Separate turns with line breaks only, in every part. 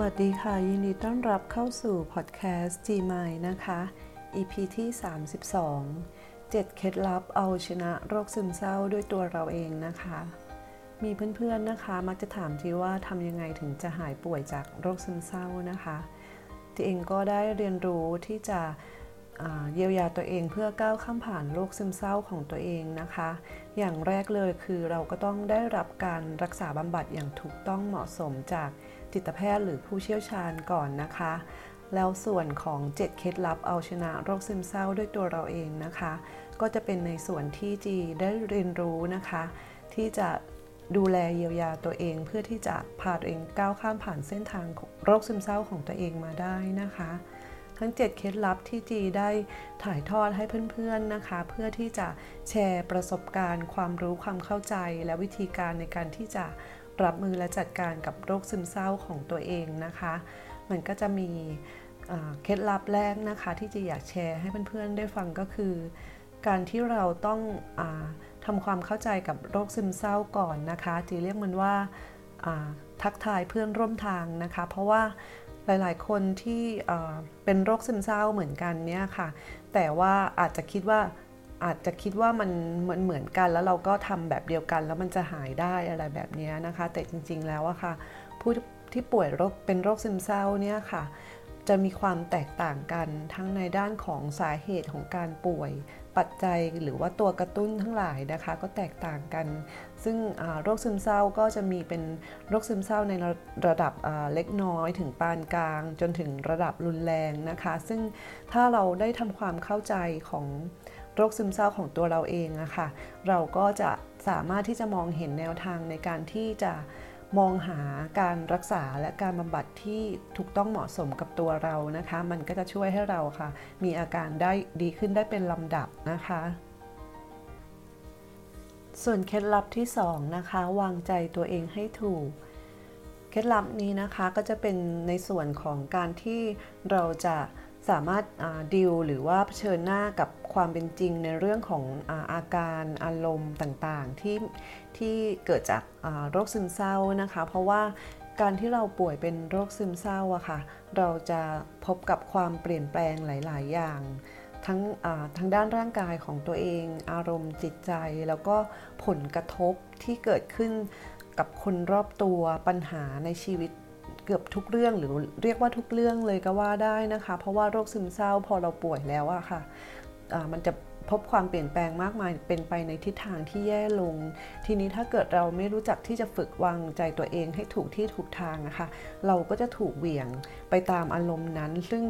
วัสดีค่ะ ยินดีต้อนรับเข้าสู่พอดแคสต์ G m i นะคะ EP ที่ 32 7 เคล็ดลับเอาชนะโรคซึมเศร้าด้วยตัวเราเองนะคะ มีเพื่อนๆนะคะ มักจะถามที่ว่าทำยังไงถึงจะหายป่วยจากโรคซึมเศร้านะคะ ที่เองก็ได้เรียนรู้ที่จะ เยียวยาตัวเองเพื่อก้าวข้ามผ่านโรคซึมเศร้าของตัวเองนะคะ อย่างแรกเลยคือเราก็ต้องได้รับการรักษาบำบัดอย่างถูกต้องเหมาะสมจากจิตแพทย์หรือผู้เชี่ยวชาญก่อนนะคะ แล้วส่วนของ 7 เคล็ดลับเอาชนะโรคซึมเศร้าด้วยตัวเราเองนะคะ ก็จะเป็นในส่วนที่จีได้เรียนรู้นะคะ ที่จะดูแลเยียวยาตัวเองเพื่อที่จะพาตัวเองก้าวข้ามผ่านเส้นทางโรคซึมเศร้าของตัวเองมาได้นะคะ ทั้ง 7 เคล็ดลับที่จีได้ถ่ายทอดให้เพื่อนๆนะคะ เพื่อที่จะแชร์ประสบการณ์ ความรู้ความเข้าใจ และวิธีการในการที่จะรับมือและจัดการกับโรคซึมเศร้าของตัวเองนะคะ มันก็จะมีเคล็ดลับแรกนะคะ ที่จะอยากแชร์ให้เพื่อนๆได้ฟังก็คือ การที่เราต้องอทำความเข้าใจกับโรคซึมเศร้าก่อนนะคะจีเรียกมันว่าทักทายเพื่อนร่วมทางนะคะ เพราะว่า หลายๆ คนที่เป็นโรคซึมเศร้าเหมือนกันเนี่ยค่ะ แต่ว่าอาจจะคิดว่าอาจจะคิดว่ามันเหมือนเหมือนกัน แล้วเราก็ทำแบบเดียวกัน แล้วมันจะหายได้อะไรแบบนี้นะคะ แต่จริง ๆ แล้วอะค่ะผู้ที่ป่วยโรคเป็นโรคซึมเศร้าเนี่ยค่ะ จะมีความแตกต่างกันทั้งในด้านของสาเหตุของการป่วย ปัจจัยหรือว่าตัวกระตุ้นทั้งหลายนะคะ ก็แตกต่างกัน ซึ่งโรคซึมเศร้าก็จะมีเป็นโรคซึมเศร้าในระดับเล็กน้อยถึงปานกลาง จนถึงระดับรุนแรงนะคะ ซึ่งถ้าเราได้ทำความเข้าใจของโรคซึมเศร้าของตัวเราเองอะค่ะเราก็จะสามารถที่จะมองเห็นแนวทางในการที่จะ มองหาการรักษาและการบำบัดที่ถูกต้องเหมาะสมกับตัวเรานะคะ มันก็จะช่วยให้เราค่ะ มีอาการได้ดีขึ้นได้เป็นลำดับนะคะ ส่วนเคล็ดลับที่2นะคะ วางใจตัวเองให้ถูกเคล็ดลับนี้นะคะก็จะเป็นในส่วนของการที่เราจะ สามารถดิวหรือว่าเผชิญหน้ากับความเป็นจริงในเรื่องของอาอาการอารมณ์ต่างๆ ที่ที่เกิดจากโรคซึมเศร้านะคะ เพราะว่าการที่เราป่วยเป็นโรคซึมเศร้าอะค่ะ เราจะพบกับความเปลี่ยนแปลงหลาย ๆ อย่างทั้งทั้งด้านร่างกายของตัวเอง อารมณ์จิตใจ แล้วก็ผลกระทบที่เกิดขึ้นกับคนรอบตัวปัญหาในชีวิต เกือบทุกเรื่องหรือเรียกว่าทุกเรื่องเลยก็ว่าได้นะคะ เพราะว่าโรคซึมเศร้าพอเราป่วยแล้วอะค่ะมันจะพบความเปลี่ยนแปลงมากมายเป็นไปในทิศทางที่แย่ลง ทีนี้ถ้าเกิดเราไม่รู้จักที่จะฝึกวางใจตัวเองให้ถูกที่ถูกทางนะคะ เราก็จะถูกเหวี่ยงไปตามอารมณ์นั้น ซึ่ง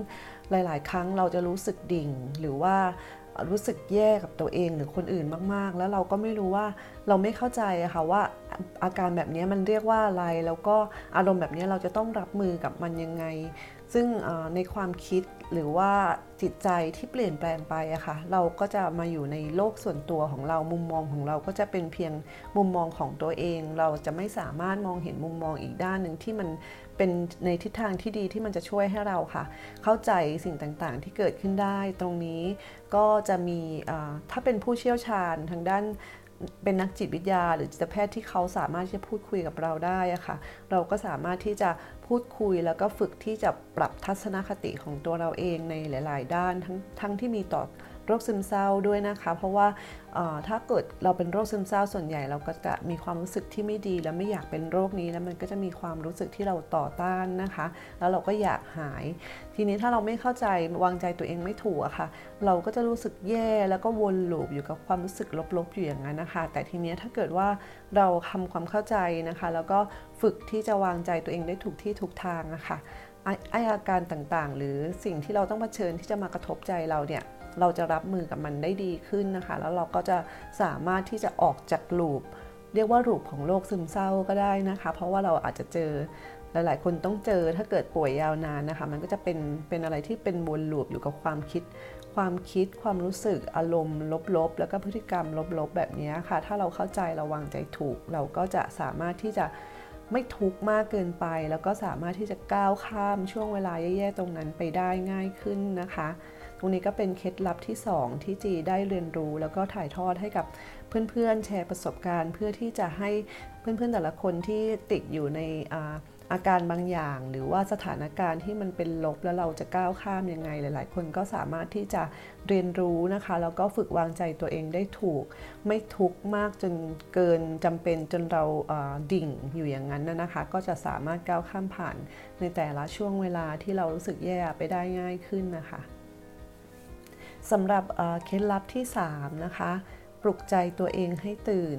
หลาย ๆ ครั้งเราจะรู้สึกดิ่งหรือว่ารู้สึกแย่กับตัวเองหรือคนอื่นมาก ๆ แล้วเราก็ไม่รู้ว่าเราไม่เข้าใจอะค่ะว่า อาการแบบนี้มันเรียกว่าอะไร แล้วก็อารมณ์แบบนี้เราจะต้องรับมือกับมันยังไง ซึ่งในความคิดหรือว่าจิตใจที่เปลี่ยนแปลงไปอะค่ะ เราก็จะมาอยู่ในโลกส่วนตัวของเรา มุมมองของเราก็จะเป็นเพียงมุมมองของตัวเอง เราจะไม่สามารถมองเห็นมุมมองอีกด้านหนึ่งที่มันเป็นในทิศทางที่ดีที่มันจะช่วยให้เราค่ะ เข้าใจสิ่งต่างๆที่เกิดขึ้นได้ ตรงนี้ก็จะมีถ้าเป็นผู้เชี่ยวชาญทางด้าน เป็นนักจิตวิทยา หรือจิตแพทย์ที่เขาสามารถที่จะพูดคุยกับเราได้อะค่ะ เราก็สามารถที่จะพูดคุยแล้วก็ฝึกที่จะปรับทัศนคติของตัวเราเองในหลาย ๆ ด้านทั้งทั้งที่มีต่อโรคซึมเศร้าด้วยนะคะ เพราะว่าถ้าเกิดเราเป็นโรคซึมเศร้าส่วนใหญ่เราก็จะมีความรู้สึกที่ไม่ดี และไม่อยากเป็นโรคนี้แล้วมันก็จะมีความรู้สึกที่เราต่อต้านนะคะ แล้วเราก็อยากหาย ทีนี้ถ้าเราไม่เข้าใจวางใจตัวเองไม่ถูกอะคะ่ะ เราก็จะรู้สึกแย่แล้วก็วนลูปอยู่กับความรู้สึกลบๆอยู่อย่างนั้นนะคะ แต่ทีนี้ถ้าเกิดว่าเราทำความเข้าใจนะคะ แล้วก็ ฝึกที่จะวางใจตัวเองได้ถูกที่ถูกทางนะคะไออาการต่างๆ หรือสิ่งที่เราต้องเผชิญที่จะมากระทบใจเราเนี่ยเราจะรับมือกับมันได้ดีขึ้นนะคะ แล้วเราก็จะสามารถที่จะออกจากลูปเรียกว่าลูปของโรคซึมเศร้าก็ได้นะคะ เพราะว่าเราอาจจะเจอหลาย ๆ คนต้องเจอถ้าเกิดป่วยยาวนานนะคะ มันก็จะเป็นเป็นอะไรที่เป็นวนลูปอยู่กับความคิด ความคิดความรู้สึกอารมณ์ ลบ ๆ แล้วก็พฤติกรรมลบ ๆ แบบนี้ค่ะ ถ้าเราเข้าใจเราวางใจถูก เราก็จะสามารถที่จะ ไม่ทุกข์มากเกินไป แล้วก็สามารถที่จะก้าวข้ามช่วงเวลาแย่ๆตรงนั้นไปได้ง่ายขึ้นนะคะ ตรงนี้ก็เป็นเคล็ดลับที่ 2 ที่จีได้เรียนรู้ แล้วก็ถ่ายทอดให้กับเพื่อนๆแชร์ประสบการณ์ เพื่อที่จะให้เพื่อนๆแต่ละคนที่ติดอยู่ใน อาการบางอย่าง หรือว่าสถานการณ์ที่มันเป็นลบแล้วเราจะก้าวข้ามยังไง หลาย ๆ คนก็สามารถที่จะเรียนรู้นะคะแล้วก็ฝึกวางใจตัวเองได้ถูก ไม่ทุกข์มากจนเกินจำเป็นจนเราดิ่งอยู่อย่างนั้นนะคะ ก็จะสามารถก้าวข้ามผ่านในแต่ละช่วงเวลาที่เรารู้สึกแย่ไปได้ง่ายขึ้นนะคะสำหรับเคล็ดลับที่ 3 นะคะ ปลุกใจตัวเองให้ตื่น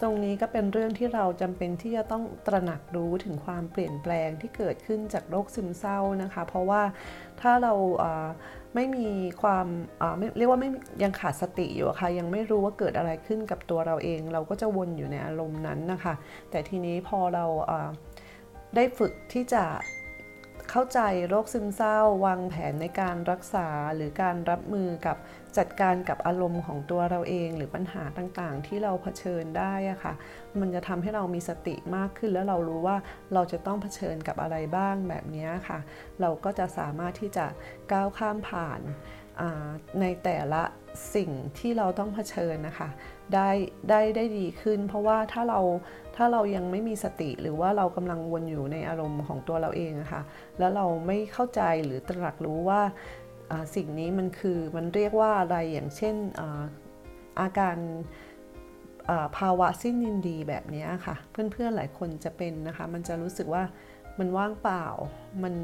ตรงนี้ก็เป็นเรื่องที่เราจำเป็นที่จะต้องตระหนักรู้ถึงความเปลี่ยนแปลงที่เกิดขึ้นจากโรคซึมเศร้านะคะ เพราะว่าถ้าเราไม่มีความเรียกว่าไม่ยังขาดสติอยู่ค่ะ ยังไม่รู้ว่าเกิดอะไรขึ้นกับตัวเราเอง เราก็จะวนอยู่ในอารมณ์นั้นนะคะ แต่ทีนี้พอเราได้ฝึกที่จะ เข้าใจโรคซึมเศร้าวางแผนในการรักษาหรือการรับมือกับจัดการกับอารมณ์ของตัวเราเอง หรือปัญหาต่างๆ ที่เราเผชิญได้อะค่ะ มันจะทำให้เรามีสติมากขึ้น แล้วเรารู้ว่าเราจะต้องเผชิญกับอะไรบ้างแบบนี้ค่ะ เราก็จะสามารถที่จะก้าวข้ามผ่านในแต่ละ สิ่งที่เราต้องเผชิญนะคะได้ได้ได้ดีขึ้น เพราะว่าถ้าเราถ้าเรายังไม่มีสติหรือว่าเรากำลังวนอยู่ในอารมณ์ของตัวเราเองอะคะ่ะแล้วเราไม่เข้าใจหรือตรักรู้ว่าสิ่งนี้มันคือมันเรียกว่าอะไรอย่างเช่นออาการภาวะสิ้นยินดีแบบนี้ค่ะ เพื่อนๆหลายคนจะเป็นนะคะ มันจะรู้สึกว่ามันว่างเปล่า มัน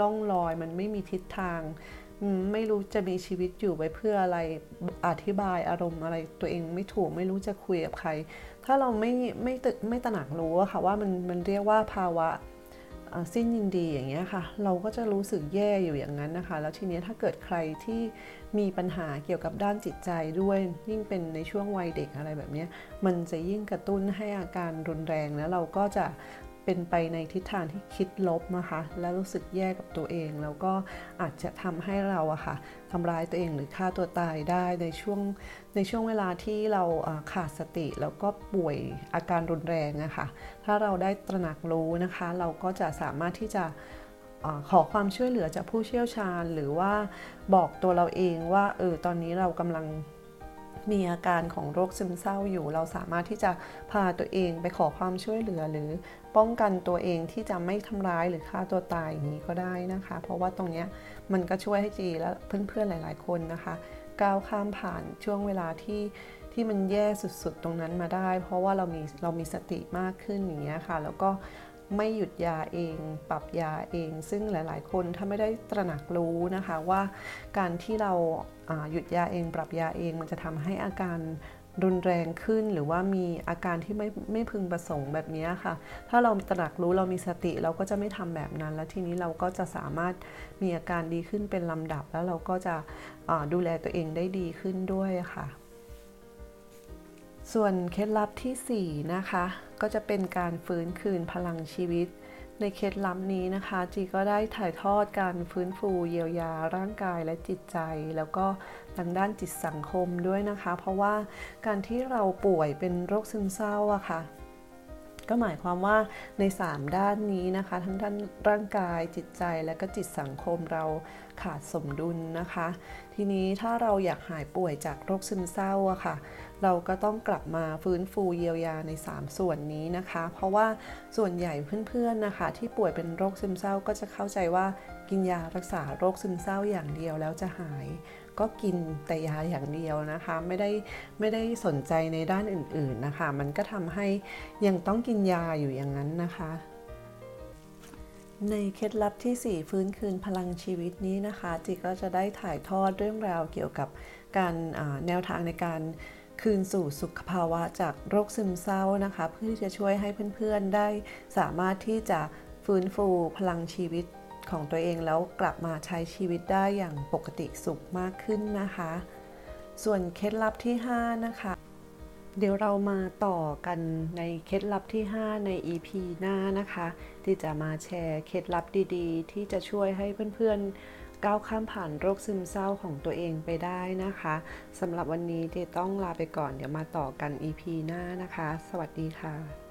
ล่องลอย มันไม่มีทิศทาง ไม่รู้จะมีชีวิตอยู่ไปเพื่ออะไรอธิบายอารมณ์อะไรตัวเองไม่ถูกไม่รู้จะคุยกับใคร ถ้าเราไม่ไม่ตึกไม่ตระหนักรู้อะค่ะว่ามันมันเรียกว่าภาวะสิ้นยินดีอย่างเงี้ยค่ะ เราก็จะรู้สึกแย่อยู่อย่างนั้นนะคะ แล้วทีนี้ถ้าเกิดใครที่มีปัญหาเกี่ยวกับด้านจิตใจด้วย ยิ่งเป็นในช่วงวัยเด็กอะไรแบบนี้มันจะยิ่งกระตุ้นให้อาการรุนแรงแล้วเราก็จะ เป็นไปในทิศทางที่คิดลบนะคะและรู้สึกแย่กับตัวเอง แล้วก็อาจจะทำให้เราอะค่ะทำร้ายตัวเองหรือฆ่าตัวตายได้ในช่วงในช่วงเวลาที่เราขาดสติแล้วก็ป่วยอาการรุนแรงนะคะถ้าเราได้ตระหนักรู้นะคะ เราก็จะสามารถที่จะขอความช่วยเหลือจากผู้เชี่ยวชาญ หรือว่าบอกตัวเราเองว่าเออตอนนี้เรากำลัง มีอาการของโรคซึมเศร้าอยู่ เราสามารถที่จะพาตัวเองไปขอความช่วยเหลือ หรือป้องกันตัวเองที่จะไม่ทำร้ายหรือฆ่าตัวตายอย่างนี้ก็ได้นะคะ เพราะว่าตรงนี้มันก็ช่วยให้จีและเพื่อนๆหลาย ๆ คนนะคะ ก้าวข้ามผ่านช่วงเวลาที่ที่มันแย่สุดๆ ตรงนั้นมาได้ เพราะว่าเรามีเรามีสติมากขึ้นอย่างเงี้ยค่ะ แล้วก็ ไม่หยุดยาเอง ปรับยาเอง ซึ่งหลาย ๆ คนถ้าไม่ได้ตระหนักรู้นะคะว่าการที่เราหยุดยาเอง ปรับยาเองมันจะทำให้อาการรุนแรงขึ้นหรือว่ามีอาการที่ไม่ไม่พึงประสงค์แบบนี้ค่ะ ถ้าเราตระหนักรู้เรามีสติเราก็จะไม่ทำแบบนั้น แล้วทีนี้เราก็จะสามารถมีอาการดีขึ้นเป็นลำดับ แล้วเราก็จะดูแลตัวเองได้ดีขึ้นด้วยค่ะ ส่วนเคล็ดลับที่ 4 นะคะ ก็จะเป็นการฟื้นคืนพลังชีวิต ในเคล็ดลับนี้นะคะ จีก็ได้ถ่ายทอดการฟื้นฟูเยียวยาร่างกายและจิตใจ แล้วก็ทางด้านจิตสังคมด้วยนะคะ เพราะว่าการที่เราป่วยเป็นโรคซึมเศร้าอะค่ะ ก็หมายความว่าใน 3 ด้านนี้นะคะ ทั้งด้านร่างกายจิตใจและก็จิตสังคมเราขาดสมดุลนะคะ ทีนี้ถ้าเราอยากหายป่วยจากโรคซึมเศร้าอะค่ะ เราก็ต้องกลับมาฟื้นฟูเยียวยาใน 3 ส่วนนี้นะคะ เพราะว่าส่วนใหญ่เพื่อนๆนะคะ ที่ป่วยเป็นโรคซึมเศร้าก็จะเข้าใจว่ากินยารักษาโรคซึมเศร้าอย่างเดียวแล้วจะหาย ก็กินแต่ยาอย่างเดียวนะคะ ไม่ได้ไม่ได้สนใจในด้านอื่นๆนะคะ มันก็ทำให้ยังต้องกินยาอยู่อย่างนั้นนะคะในเคล็ดลับที่ 4 ฟื้นคืนพลังชีวิตนี้นะคะจิก็จะได้ถ่ายทอดเรื่องราวเกี่ยวกับการแนวทางในการคืนสู่สุขภาวะจากโรคซึมเศร้านะคะ เพื่อที่จะช่วยให้เพื่อนๆได้สามารถที่จะฟื้นฟูพลังชีวิต ของตัวเองแล้วกลับมาใช้ชีวิตได้อย่างปกติสุขมากขึ้นนะคะ ส่วนเคล็ดลับที่ 5 นะคะ เดี๋ยวเรามาต่อกันในเคล็ดลับที่ 5 ใน EP หน้านะคะ ที่จะมาแชร์เคล็ดลับดีๆ ที่จะช่วยให้เพื่อนๆ ก้าวข้ามผ่านโรคซึมเศร้าของตัวเองไปได้นะคะสำหรับวันนี้เดต้องลาไปก่อนเดี๋ยวมาต่อกัน EP หน้านะคะ สวัสดีค่ะ